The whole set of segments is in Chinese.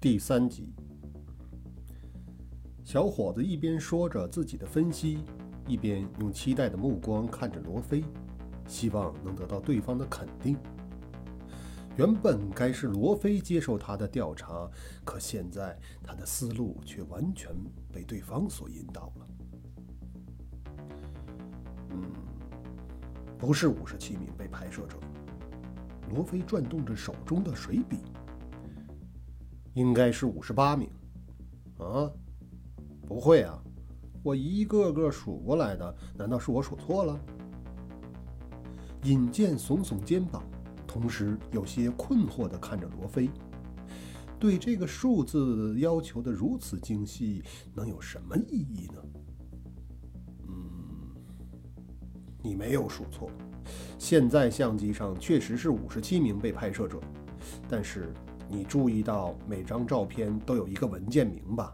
第三集，小伙子一边说着自己的分析，一边用期待的目光看着罗非，希望能得到对方的肯定。原本该是罗非接受他的调查，可现在他的思路却完全被对方所引导了。嗯，不是五十七名被拍摄者。罗非转动着手中的水笔，应该是五十八名。啊，不会啊，我一个个数过来的，难道是我数错了？尹健耸耸肩膀，同时有些困惑地看着罗非，对这个数字要求的如此精细，能有什么意义呢？嗯，你没有数错。现在相机上确实是五十七名被拍摄者，但是你注意到每张照片都有一个文件名吧？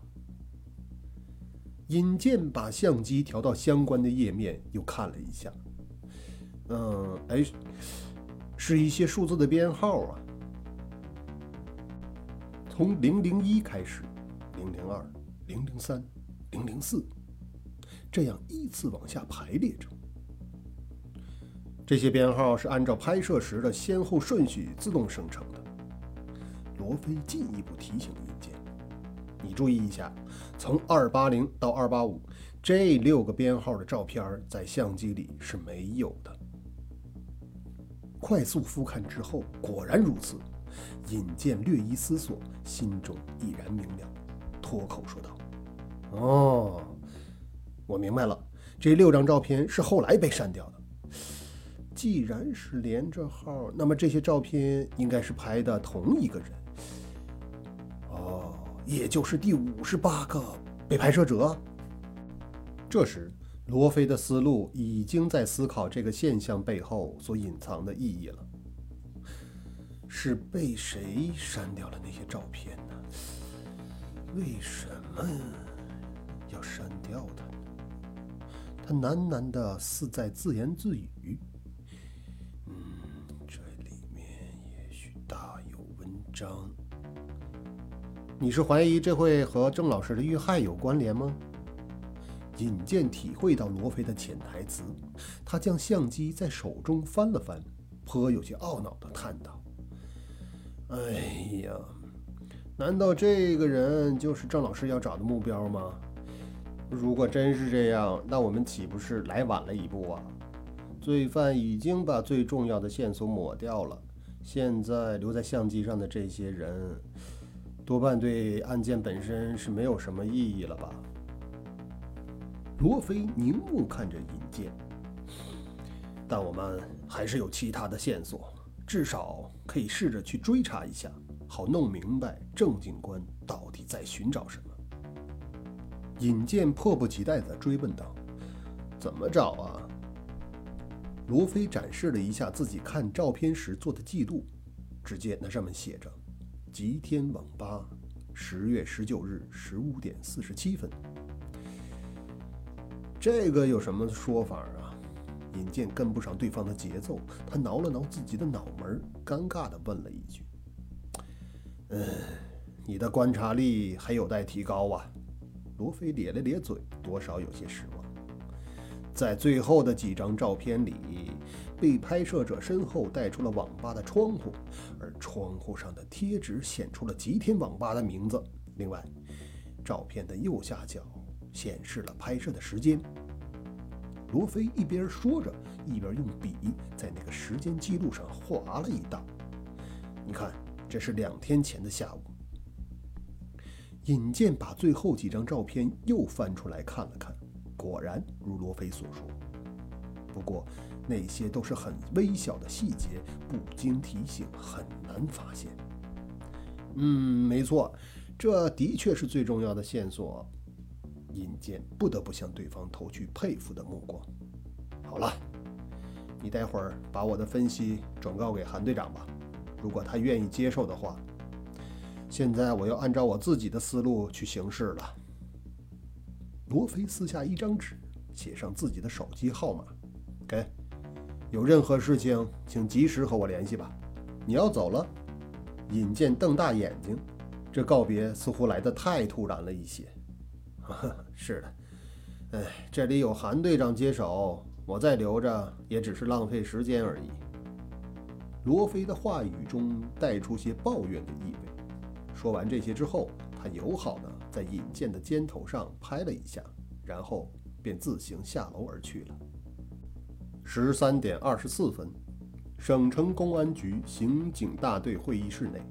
尹健把相机调到相关的页面，又看了一下。嗯，哎，是一些数字的编号啊，从零零一开始，零零二、零零三、零零四，这样依次往下排列着。这些编号是按照拍摄时的先后顺序自动生成。罗非进一步提醒尹健：“你注意一下，从二八零到二八五这六个编号的照片在相机里是没有的。”快速复看之后，果然如此。尹健略一思索，心中已然明了，脱口说道：“哦，我明白了，这六张照片是后来被删掉的。”既然是连着号，那么这些照片应该是拍的同一个人。也就是第五十八个被拍摄者。这时，罗非的思路已经在思考这个现象背后所隐藏的意义了。是被谁删掉了那些照片呢？为什么要删掉它呢？他喃喃的似在自言自语。张，你是怀疑这会和郑老师的遇害有关联吗？尹健体会到罗非的潜台词，他将相机在手中翻了翻，颇有些懊恼地叹道：“哎呀，难道这个人就是郑老师要找的目标吗？如果真是这样，那我们岂不是来晚了一步啊？罪犯已经把最重要的线索抹掉了。”现在留在相机上的这些人，多半对案件本身是没有什么意义了吧？罗非凝目看着尹健，但我们还是有其他的线索，至少可以试着去追查一下，好弄明白郑警官到底在寻找什么。尹健迫不及待地追问道：“怎么找啊？”罗非展示了一下自己看照片时做的记录，只见那上面写着“吉天网吧，十月十九日十五点四十七分”。这个有什么说法啊？尹健跟不上对方的节奏，他挠了挠自己的脑门，尴尬地问了一句：“嗯，你的观察力还有待提高啊。”罗非咧了咧嘴，多少有些失望。在最后的几张照片里，被拍摄者身后带出了网吧的窗户，而窗户上的贴纸显出了吉天网吧的名字。另外，照片的右下角显示了拍摄的时间。罗非一边说着，一边用笔在那个时间记录上划了一道。你看，这是两天前的下午。尹健把最后几张照片又翻出来看了看。果然如罗非所说，不过那些都是很微小的细节，不经提醒很难发现。嗯，没错，这的确是最重要的线索。尹健不得不向对方投去佩服的目光。好了，你待会儿把我的分析转告给韩队长吧，如果他愿意接受的话。现在我要按照我自己的思路去行事了。罗非撕下一张纸，写上自己的手机号码，给。有任何事情，请及时和我联系吧。你要走了？尹健瞪大眼睛，这告别似乎来得太突然了一些。是的，哎，这里有韩队长接手，我再留着也只是浪费时间而已。罗非的话语中带出些抱怨的意味。说完这些之后，他友好的在尹健的肩头上拍了一下，然后便自行下楼而去了。十三点二十四分，省城公安局刑警大队会议室内，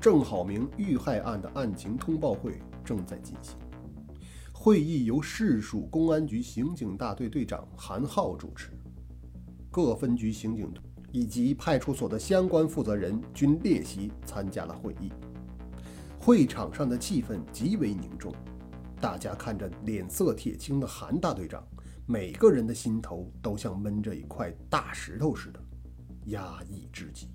郑好明遇害案的案情通报会正在进行。会议由市属公安局刑警大队队长韩浩主持，各分局刑警以及派出所的相关负责人均列席参加了会议。会场上的气氛极为凝重，大家看着脸色铁青的韩大队长，每个人的心头都像闷着一块大石头似的，压抑至极。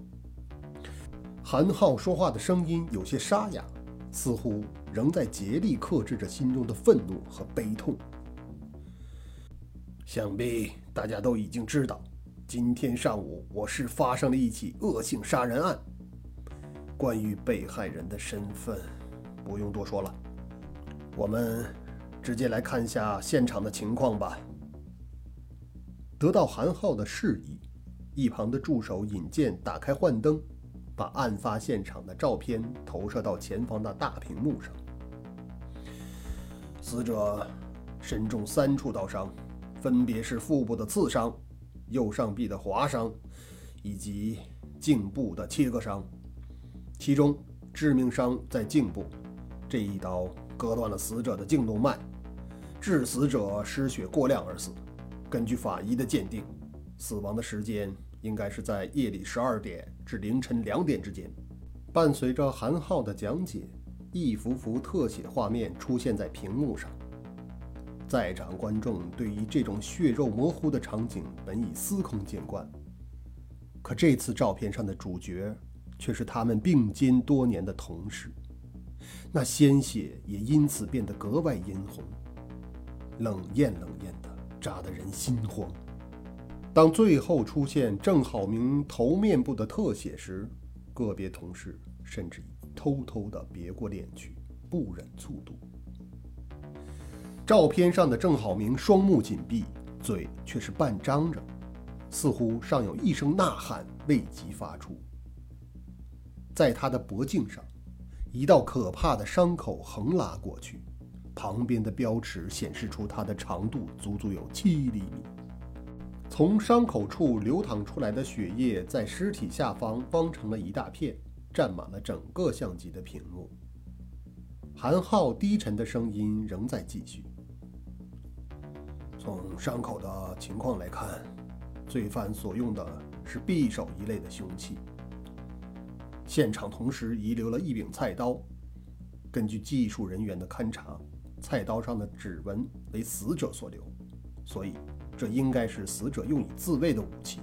韩浩说话的声音有些沙哑，似乎仍在竭力克制着心中的愤怒和悲痛。想必大家都已经知道。今天上午，我市发生了一起恶性杀人案。关于被害人的身份，不用多说了，我们直接来看一下现场的情况吧。得到韩浩的示意，一旁的助手尹健打开幻灯，把案发现场的照片投射到前方的大屏幕上。死者身中三处刀伤，分别是腹部的刺伤。右上臂的划伤，以及颈部的切割伤，其中致命伤在颈部，这一刀割断了死者的颈动脉，致死者失血过量而死。根据法医的鉴定，死亡的时间应该是在夜里十二点至凌晨两点之间。伴随着韩浩的讲解，一幅幅特写画面出现在屏幕上。在场观众对于这种血肉模糊的场景本已司空见惯，可这次照片上的主角却是他们并肩多年的同事，那鲜血也因此变得格外殷红，冷艳冷艳的，扎得人心慌。当最后出现郑好明头面部的特写时，个别同事甚至偷偷地别过脸去，不忍卒睹。照片上的郑好明双目紧闭，嘴却是半张着，似乎尚有一声呐喊未及发出。在他的脖颈上，一道可怕的伤口横拉过去，旁边的标尺显示出它的长度足足有七厘米。从伤口处流淌出来的血液在尸体下方方成了一大片，占满了整个相机的屏幕。韩浩低沉的声音仍在继续。从伤口的情况来看，罪犯所用的是匕首一类的凶器。现场同时遗留了一柄菜刀。根据技术人员的勘查，菜刀上的指纹为死者所留，所以这应该是死者用以自卫的武器。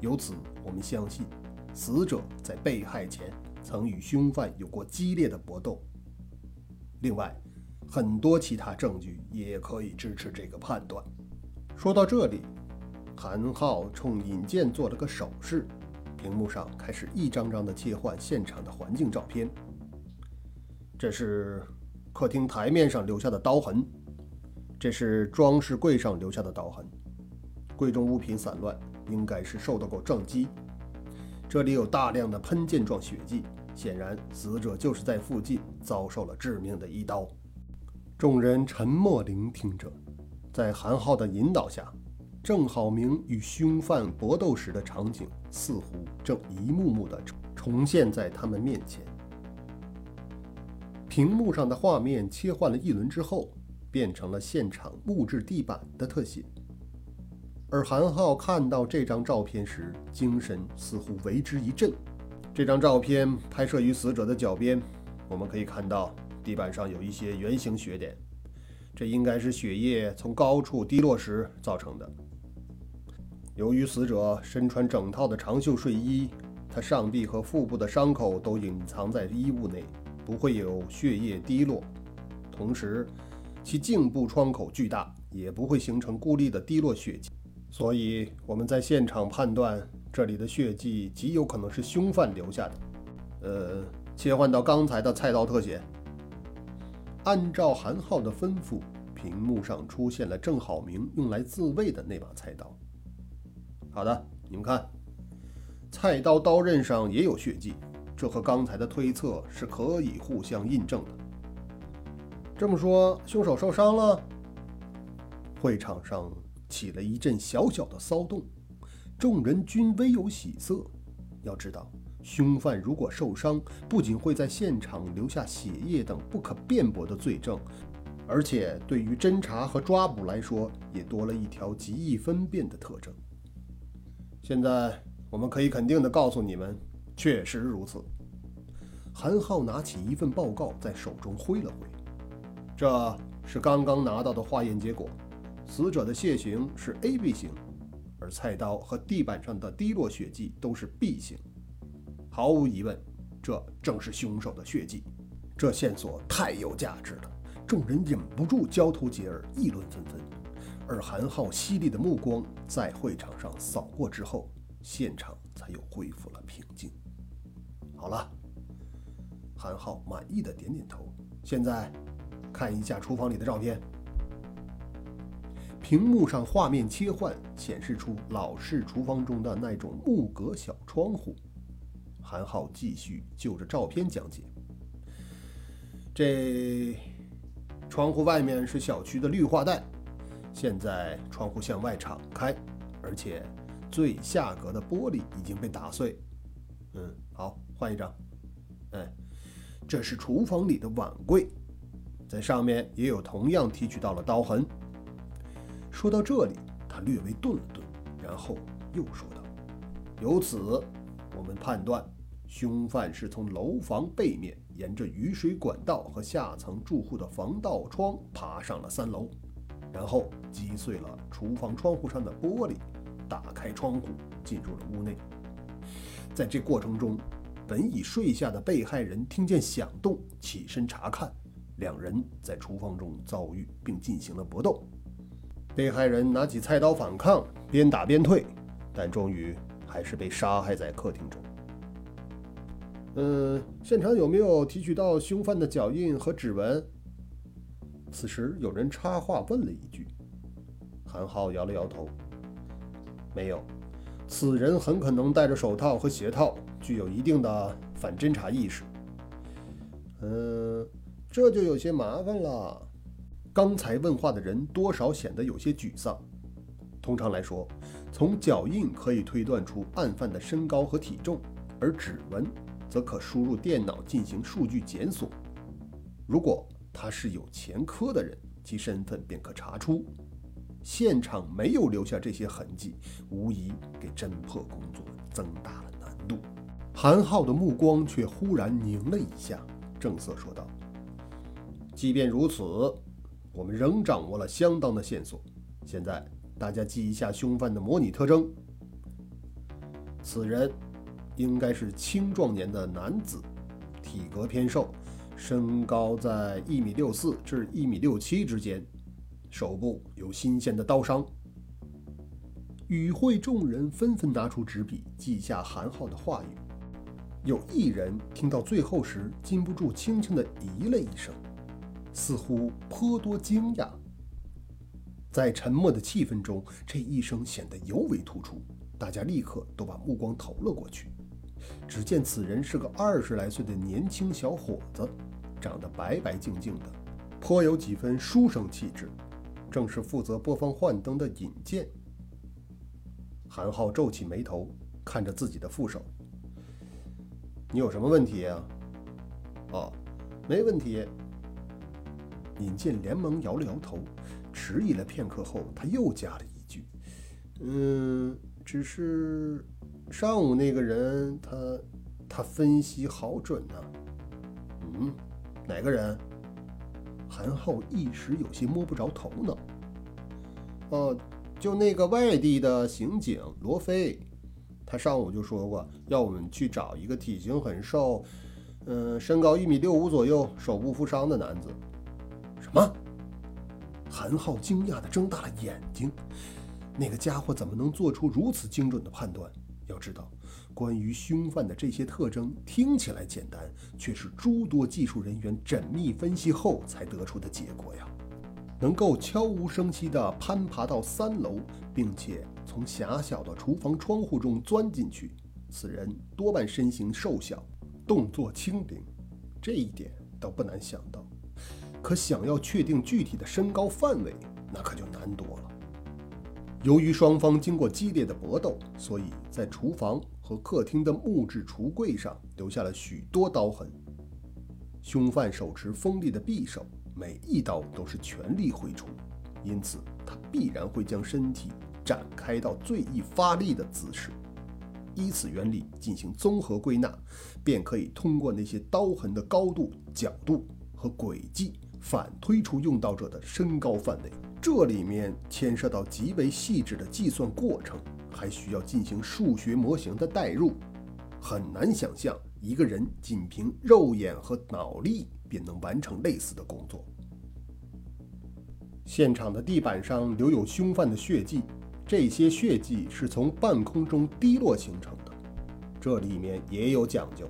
由此，我们相信，死者在被害前曾与凶犯有过激烈的搏斗。另外，很多其他证据也可以支持这个判断。说到这里，韩浩冲尹健做了个手势，屏幕上开始一张张的切换现场的环境照片。这是客厅台面上留下的刀痕，这是装饰柜上留下的刀痕。柜中物品散乱，应该是受到过撞击。这里有大量的喷溅状血迹，显然死者就是在附近遭受了致命的一刀。众人沉默聆听着，在韩浩的引导下，郑好明与凶犯搏斗时的场景似乎正一幕幕地重现在他们面前。屏幕上的画面切换了一轮之后，变成了现场木质地板的特写。而韩浩看到这张照片时，精神似乎为之一振。这张照片拍摄于死者的脚边，我们可以看到。地板上有一些圆形血点，这应该是血液从高处滴落时造成的。由于死者身穿整套的长袖睡衣，他上臂和腹部的伤口都隐藏在衣物内，不会有血液滴落。同时，其颈部创口巨大，也不会形成孤立的滴落血迹。所以我们在现场判断，这里的血迹极有可能是凶犯留下的。呃。切换到刚才的菜刀特写。按照韩浩的吩咐，屏幕上出现了郑好明用来自卫的那把菜刀。好的，你们看，菜刀刀刃上也有血迹，这和刚才的推测是可以互相印证的。这么说，凶手受伤了？会场上起了一阵小小的骚动，众人均微有喜色。要知道。凶犯如果受伤，不仅会在现场留下血液等不可辩驳的罪证，而且对于侦查和抓捕来说，也多了一条极易分辨的特征。现在我们可以肯定地告诉你们，确实如此。韩浩拿起一份报告，在手中挥了挥，这是刚刚拿到的化验结果，死者的血型是 AB 型，而菜刀和地板上的滴落血迹都是 B 型。毫无疑问，这正是凶手的血迹。这线索太有价值了，众人忍不住交头接耳，议论纷纷。而韩浩犀利的目光在会场上扫过之后，现场才又恢复了平静。好了，韩浩满意的点点头。现在，看一下厨房里的照片。屏幕上画面切换，显示出老式厨房中的那种木格小窗户。韩浩继续就着照片讲解：“这窗户外面是小区的绿化带，现在窗户向外敞开，而且最下格的玻璃已经被打碎。嗯，好，换一张。哎，这是厨房里的碗柜，在上面也有同样提取到了刀痕。”说到这里，他略微顿了顿，然后又说道：“由此，我们判断。”凶犯是从楼房背面沿着雨水管道和下层住户的防盗窗爬上了三楼，然后击碎了厨房窗户上的玻璃，打开窗户进入了屋内。在这过程中，本已睡下的被害人听见响动，起身查看，两人在厨房中遭遇并进行了搏斗。被害人拿起菜刀反抗，边打边退，但终于还是被杀害在客厅中。嗯，现场有没有提取到凶犯的脚印和指纹？此时有人插话问了一句。韩浩摇了摇头，没有。此人很可能戴着手套和鞋套，具有一定的反侦查意识。嗯，这就有些麻烦了。刚才问话的人多少显得有些沮丧。通常来说，从脚印可以推断出案犯的身高和体重，而指纹。则可输入电脑进行数据检索。如果他是有前科的人，其身份便可查出。现场没有留下这些痕迹，无疑给侦破工作增大了难度。韩浩的目光却忽然凝了一下，正色说道：“即便如此，我们仍掌握了相当的线索。现在大家记一下凶犯的模拟特征。此人。”应该是青壮年的男子，体格偏瘦，身高在一米六四至一米六七之间，手部有新鲜的刀伤。与会众人纷纷拿出纸笔记下韩浩的话语。有一人听到最后时，禁不住轻轻地咦了一声，似乎颇多惊讶。在沉默的气氛中，这一声显得尤为突出，大家立刻都把目光投了过去。只见此人是个二十来岁的年轻小伙子，长得白白净净的，颇有几分书生气质，正是负责播放幻灯的尹健。韩浩皱起眉头，看着自己的副手：“你有什么问题啊？”“哦，没问题。”尹健连忙摇了摇头，迟疑了片刻后，他又加了一句：“嗯，只是……”上午那个人，他他分析好准呢。嗯，哪个人？韩浩一时有些摸不着头脑。哦，就那个外地的刑警罗飞，他上午就说过要我们去找一个体型很瘦，嗯，身高一米六五左右，手部负伤的男子。什么？韩浩惊讶地睁大了眼睛。那个家伙怎么能做出如此精准的判断？要知道，关于凶犯的这些特征听起来简单，却是诸多技术人员缜密分析后才得出的结果呀！能够悄无声息地攀爬到三楼，并且从狭小的厨房窗户中钻进去，此人多半身形瘦小，动作轻灵，这一点倒不难想到。可想要确定具体的身高范围，那可就难多了。由于双方经过激烈的搏斗，所以在厨房和客厅的木质橱柜上留下了许多刀痕。凶犯手持锋利的匕首，每一刀都是全力挥出，因此他必然会将身体展开到最易发力的姿势。依此原理进行综合归纳，便可以通过那些刀痕的高度、角度和轨迹。反推出用刀者的身高范围，这里面牵涉到极为细致的计算过程，还需要进行数学模型的代入，很难想象一个人仅凭肉眼和脑力便能完成类似的工作。现场的地板上留有凶犯的血迹，这些血迹是从半空中滴落形成的，这里面也有讲究，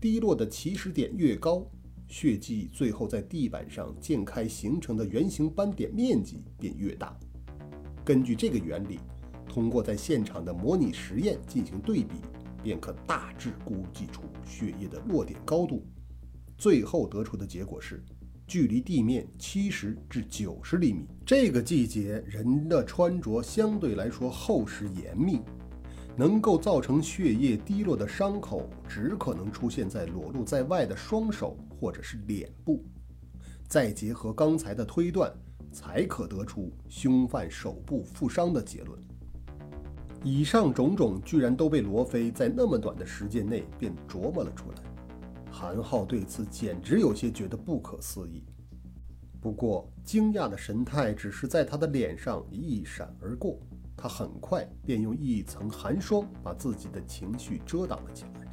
滴落的起始点越高。血迹最后在地板上溅开形成的圆形斑点面积便越大。根据这个原理，通过在现场的模拟实验进行对比，便可大致估计出血液的落点高度。最后得出的结果是，距离地面七十至九十厘米。这个季节人的穿着相对来说厚实严密。能够造成血液滴落的伤口，只可能出现在裸露在外的双手或者是脸部。再结合刚才的推断，才可得出凶犯手部负伤的结论。以上种种居然都被罗非在那么短的时间内便琢磨了出来。韩浩对此简直有些觉得不可思议。不过，惊讶的神态只是在他的脸上一闪而过。他很快便用一层寒霜把自己的情绪遮挡了起来，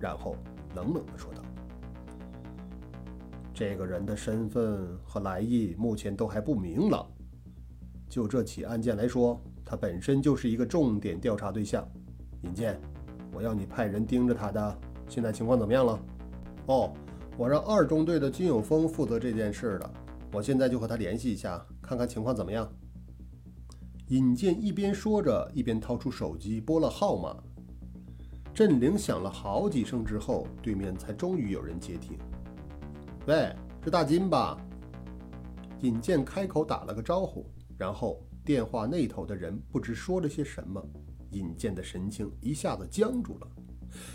然后冷冷地说道：“这个人的身份和来意目前都还不明朗。就这起案件来说，他本身就是一个重点调查对象。尹健，我要你派人盯着他的，现在情况怎么样了？哦，我让二中队的金永峰负责这件事的，我现在就和他联系一下，看看情况怎么样。”尹健一边说着，一边掏出手机拨了号码。振铃响了好几声之后，对面才终于有人接听。“喂，是大金吧？”尹健开口打了个招呼，然后电话那头的人不知说了些什么，尹健的神情一下子僵住了。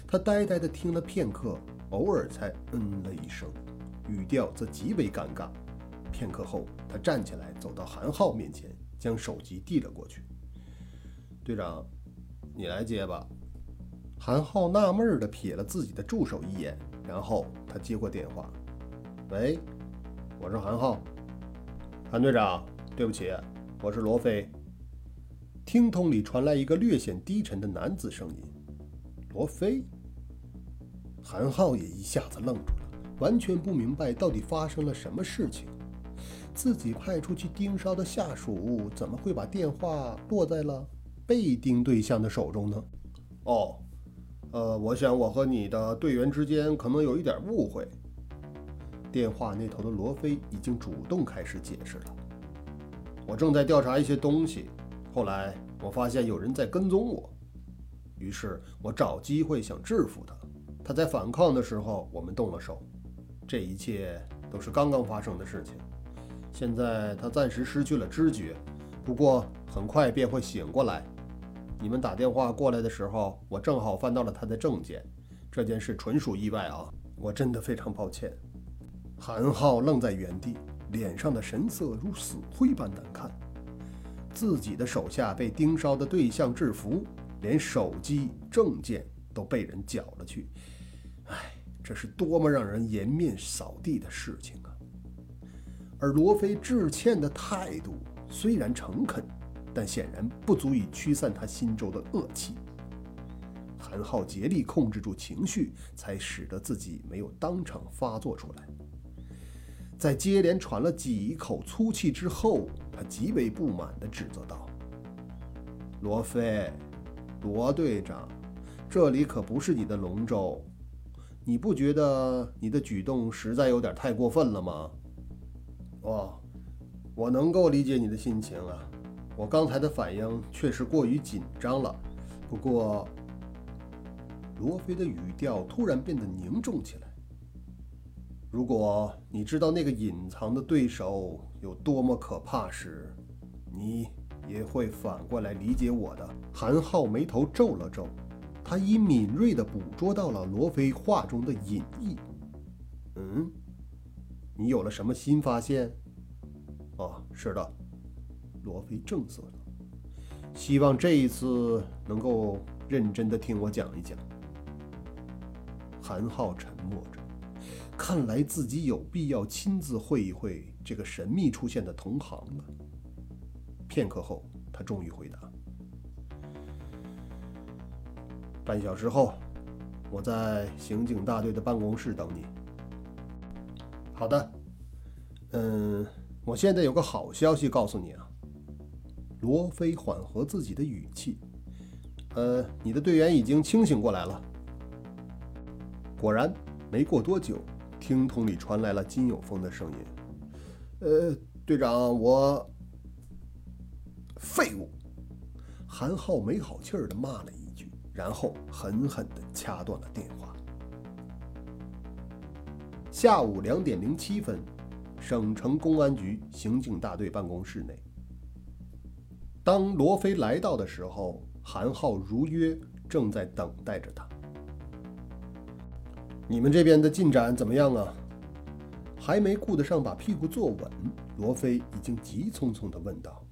他呆呆地听了片刻，偶尔才嗯了一声，语调则极为尴尬。片刻后，他站起来走到韩浩面前。将手机递了过去，队长，你来接吧。韩浩纳闷地瞥了自己的助手一眼，然后他接过电话：“喂，我是韩浩，韩队长，对不起，我是罗非。”听筒里传来一个略显低沉的男子声音：“罗非。”韩浩也一下子愣住了，完全不明白到底发生了什么事情。自己派出去盯梢的下属，怎么会把电话落在了被盯对象的手中呢？哦，呃，我想我和你的队员之间可能有一点误会。电话那头的罗非已经主动开始解释了。我正在调查一些东西，后来我发现有人在跟踪我，于是我找机会想制服他。他在反抗的时候，我们动了手。这一切都是刚刚发生的事情。现在他暂时失去了知觉，不过很快便会醒过来。你们打电话过来的时候，我正好翻到了他的证件。这件事纯属意外啊，我真的非常抱歉。韩浩愣在原地，脸上的神色如死灰般难看。自己的手下被盯梢的对象制服，连手机、证件都被人缴了去。唉，这是多么让人颜面扫地的事情啊！而罗非致歉的态度虽然诚恳，但显然不足以驱散他心中的恶气。韩浩竭力控制住情绪，才使得自己没有当场发作出来。在接连喘了几口粗气之后，他极为不满地指责道：“罗非，罗队长，这里可不是你的龙舟，你不觉得你的举动实在有点太过分了吗？哦，我能够理解你的心情啊，我刚才的反应确实过于紧张了。不过，罗非的语调突然变得凝重起来。如果你知道那个隐藏的对手有多么可怕时，你也会反过来理解我的。韩浩眉头皱了皱，他已敏锐地捕捉到了罗非话中的隐意。嗯。你有了什么新发现？哦，是的，罗非正色道：“希望这一次能够认真的听我讲一讲。”韩浩沉默着，看来自己有必要亲自会一会这个神秘出现的同行了。片刻后，他终于回答：“半小时后，我在刑警大队的办公室等你。”好的，嗯，我现在有个好消息告诉你啊。罗非缓和自己的语气，呃，你的队员已经清醒过来了。果然，没过多久，听筒里传来了金有峰的声音：“呃，队长，我废物。”韩浩没好气儿的骂了一句，然后狠狠的掐断了电话。下午两点零七分，省城公安局刑警大队办公室内。当罗非来到的时候，韩浩如约正在等待着他。你们这边的进展怎么样啊？还没顾得上把屁股坐稳，罗非已经急匆匆地问道：“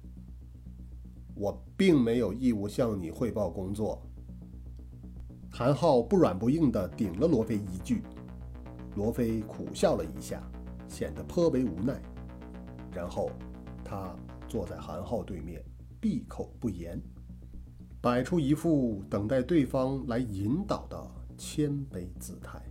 我并没有义务向你汇报工作。”韩浩不软不硬地顶了罗非一句。罗非苦笑了一下，显得颇为无奈。然后，他坐在韩浩对面，闭口不言，摆出一副等待对方来引导的谦卑姿态。